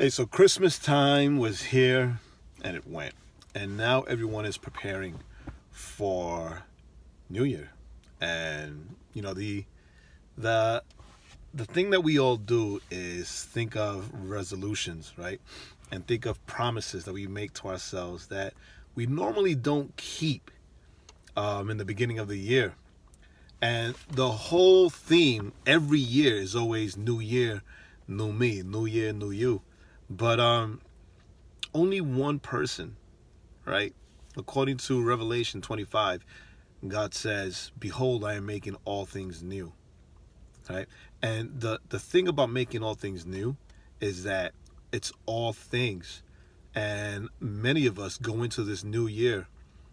Hey, so Christmas time was here and it went. And now everyone is preparing for New Year. And you know, the the the thing that we all do is think of resolutions, right? And think of promises that we make to ourselves that we normally don't keep um, in the beginning of the year. And the whole theme every year is always New Year, New Me, New Year, New You. But um, only one person, right? According to Revelation 25, God says, "Behold, I am making all things new." Right? And the the thing about making all things new is that it's all things. And many of us go into this new year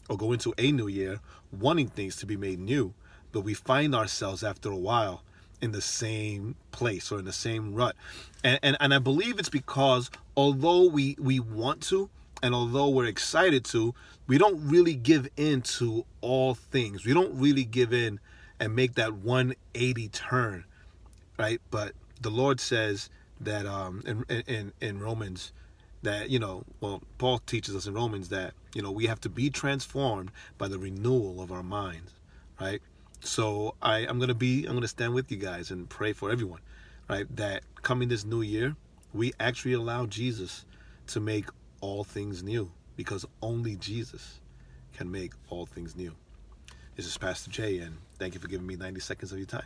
or go into a new year wanting things to be made new, but we find ourselves after a while in the same place or in the same rut. And, and, and I believe it's because although we, we want to, and although we're excited to, we don't really give in to all things. We don't really give in and make that 180 turn, right? But the Lord says that um, in, in, in Romans, that, you know, well, Paul teaches us in Romans that, you know, we have to be transformed by the renewal of our minds, right? So I, I'm gonna be I'm gonna stand with you guys and pray for everyone, right? That coming this new year, we actually allow Jesus to make all things new because only Jesus can make all things new. This is Pastor Jay, and thank you for giving me 90 seconds of your time.